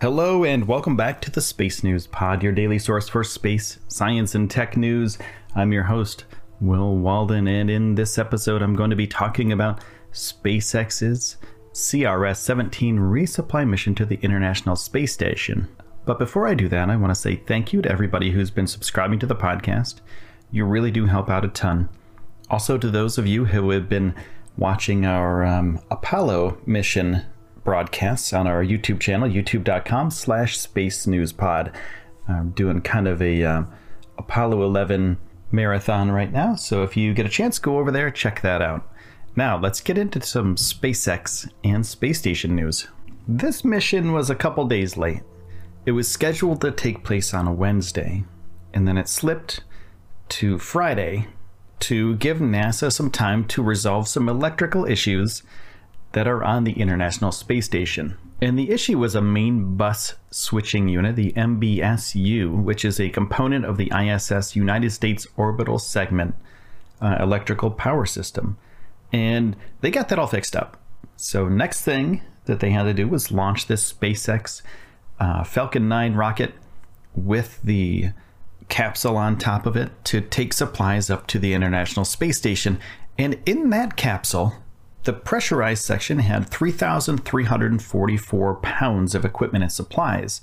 Hello, and welcome back to the Space News Pod, your daily source for space, science, and tech news. I'm your host, Will Walden, and in this episode, I'm going to be talking about SpaceX's CRS 17 resupply mission to the International Space Station. But before I do that, I want to say thank you to everybody who's been subscribing to the podcast. You really do help out a ton. Also, to those of you who have been watching our um, Apollo mission broadcasts on our YouTube channel, youtube.com slash space news pod. I'm doing kind of a uh, Apollo 11 marathon right now. So if you get a chance, go over there, check that out. Now, let's get into some SpaceX and space station news. This mission was a couple days late. It was scheduled to take place on a Wednesday, and then it slipped to Friday to give NASA some time to resolve some electrical issues that are on the International Space Station. And the issue was a main bus switching unit, the MBSU, which is a component of the ISS United States Orbital Segment uh, electrical power system. And they got that all fixed up. So, next thing that they had to do was launch this SpaceX uh, Falcon 9 rocket with the capsule on top of it to take supplies up to the International Space Station. And in that capsule, the pressurized section had 3,344 pounds of equipment and supplies.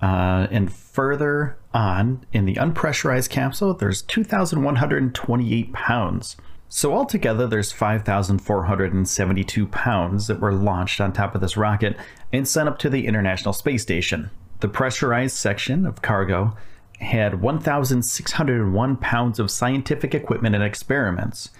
Uh, and further on in the unpressurized capsule, there's 2,128 pounds. So altogether, there's 5,472 pounds that were launched on top of this rocket and sent up to the International Space Station. The pressurized section of cargo had 1,601 pounds of scientific equipment and experiments.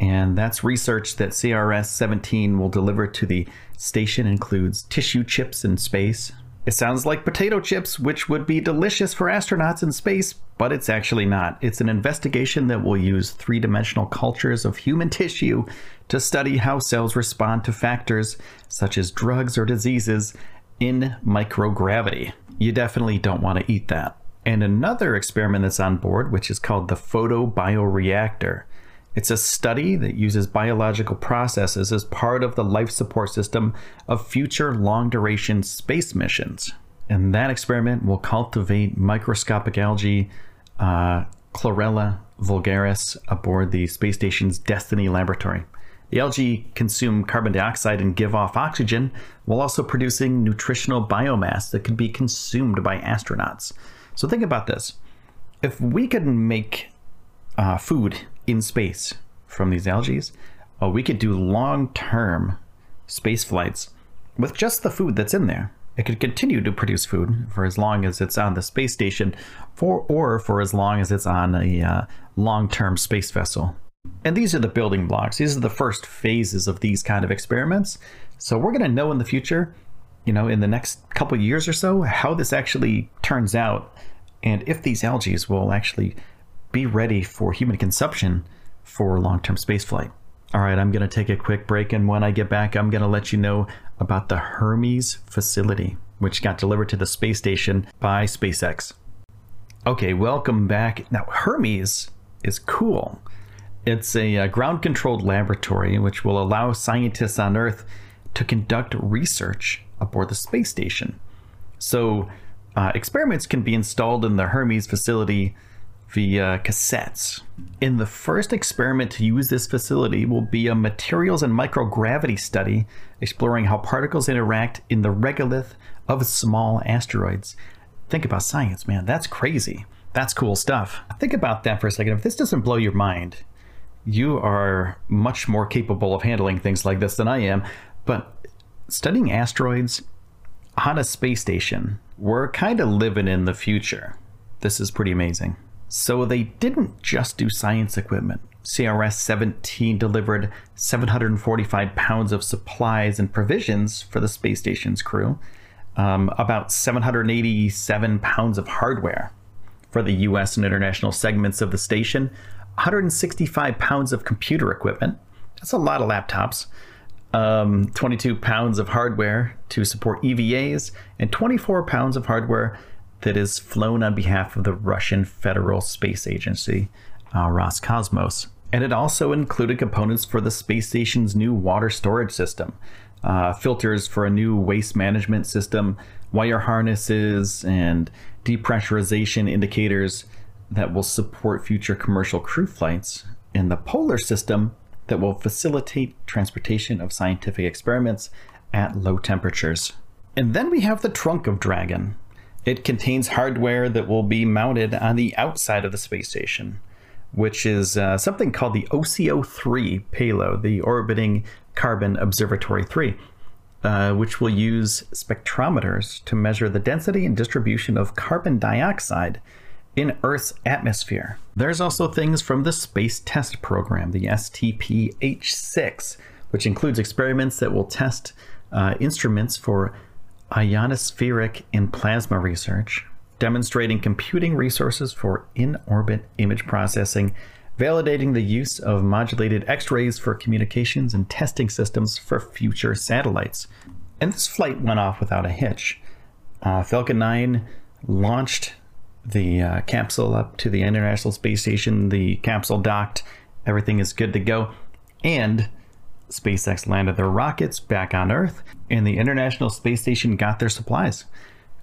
And that's research that CRS 17 will deliver to the station includes tissue chips in space. It sounds like potato chips, which would be delicious for astronauts in space, but it's actually not. It's an investigation that will use three dimensional cultures of human tissue to study how cells respond to factors such as drugs or diseases in microgravity. You definitely don't want to eat that. And another experiment that's on board, which is called the photobioreactor. It's a study that uses biological processes as part of the life support system of future long duration space missions. And that experiment will cultivate microscopic algae, uh, Chlorella vulgaris, aboard the space station's Destiny laboratory. The algae consume carbon dioxide and give off oxygen while also producing nutritional biomass that can be consumed by astronauts. So think about this. If we could make uh, food in space from these algae, uh, we could do long term space flights with just the food that's in there. It could continue to produce food for as long as it's on the space station, for or for as long as it's on a uh, long-term space vessel. And these are the building blocks. These are the first phases of these kind of experiments. So we're going to know in the future, you know, in the next couple years or so, how this actually turns out, and if these algae will actually be ready for human consumption for long-term spaceflight. All right, I'm going to take a quick break, and when I get back, I'm going to let you know about the Hermes facility, which got delivered to the space station by SpaceX. Okay, welcome back. Now, Hermes is cool. It's a, uh ground controlled laboratory which will allow scientists on Earth to conduct research aboard the space station. So, uh, experiments can be installed in the Hermes facility via cassettes. In the first experiment to use this facility will be a materials and microgravity study exploring how particles interact in the regolith of small asteroids. Think about science, man. That's crazy. That's cool stuff. Think about that for a second. If this doesn't blow your mind, you are much more capable of handling things like this than I am. But studying asteroids on a space station, we're kind of living in the future. This is pretty amazing. So they didn't just do science equipment. CRS 17 delivered 745 pounds of supplies and provisions for the space station's crew, um, about 787 pounds of hardware for the US and international segments of the station, 165 pounds of computer equipment. That's a lot of laptops. Um, 22 pounds of hardware to support EVAs, and 24 pounds of hardware that is flown on behalf of the Russian Federal Space Agency, uh, Roscosmos. And it also included components for the space station's new water storage system, uh, filters for a new waste management system, wire harnesses, and depressurization indicators that will support future commercial crew flights, and the polar system that will facilitate transportation of scientific experiments at low temperatures. And then we have the trunk of Dragon. It contains hardware that will be mounted on the outside of the space station which is uh, something called the OCO 3 payload, the Orbiting Carbon Observatory 3, uh, which will use spectrometers to measure the density and distribution of carbon dioxide in Earth's atmosphere. There's also things from the Space Test Program, the STP H 6, which includes experiments that will test uh, instruments for ionospheric and plasma research, demonstrating computing resources for in orbit image processing, validating the use of modulated X rays for communications, and testing systems for future satellites. And this flight went off without a hitch. Uh, Falcon 9 launched the uh, capsule up to the International Space Station, the capsule docked, everything is good to go. And SpaceX landed their rockets back on Earth, and the International Space Station got their supplies.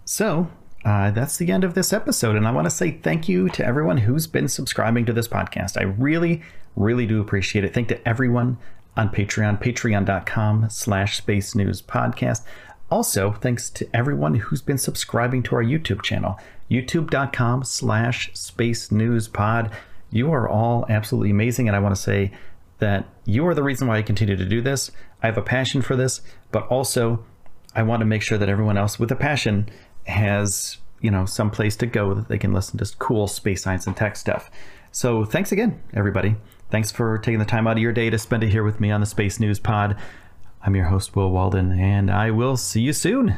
So, uh, that's the end of this episode. And I want to say thank you to everyone who's been subscribing to this podcast. I really, really do appreciate it. Thank to everyone on Patreon, patreon.com slash space news podcast. Also, thanks to everyone who's been subscribing to our YouTube channel, youtube.com slash space news pod. You are all absolutely amazing. And I want to say that you are the reason why I continue to do this. I have a passion for this, but also I want to make sure that everyone else with a passion has you know some place to go that they can listen to cool space science and tech stuff. So thanks again, everybody. Thanks for taking the time out of your day to spend it here with me on the Space News Pod. I'm your host, Will Walden, and I will see you soon.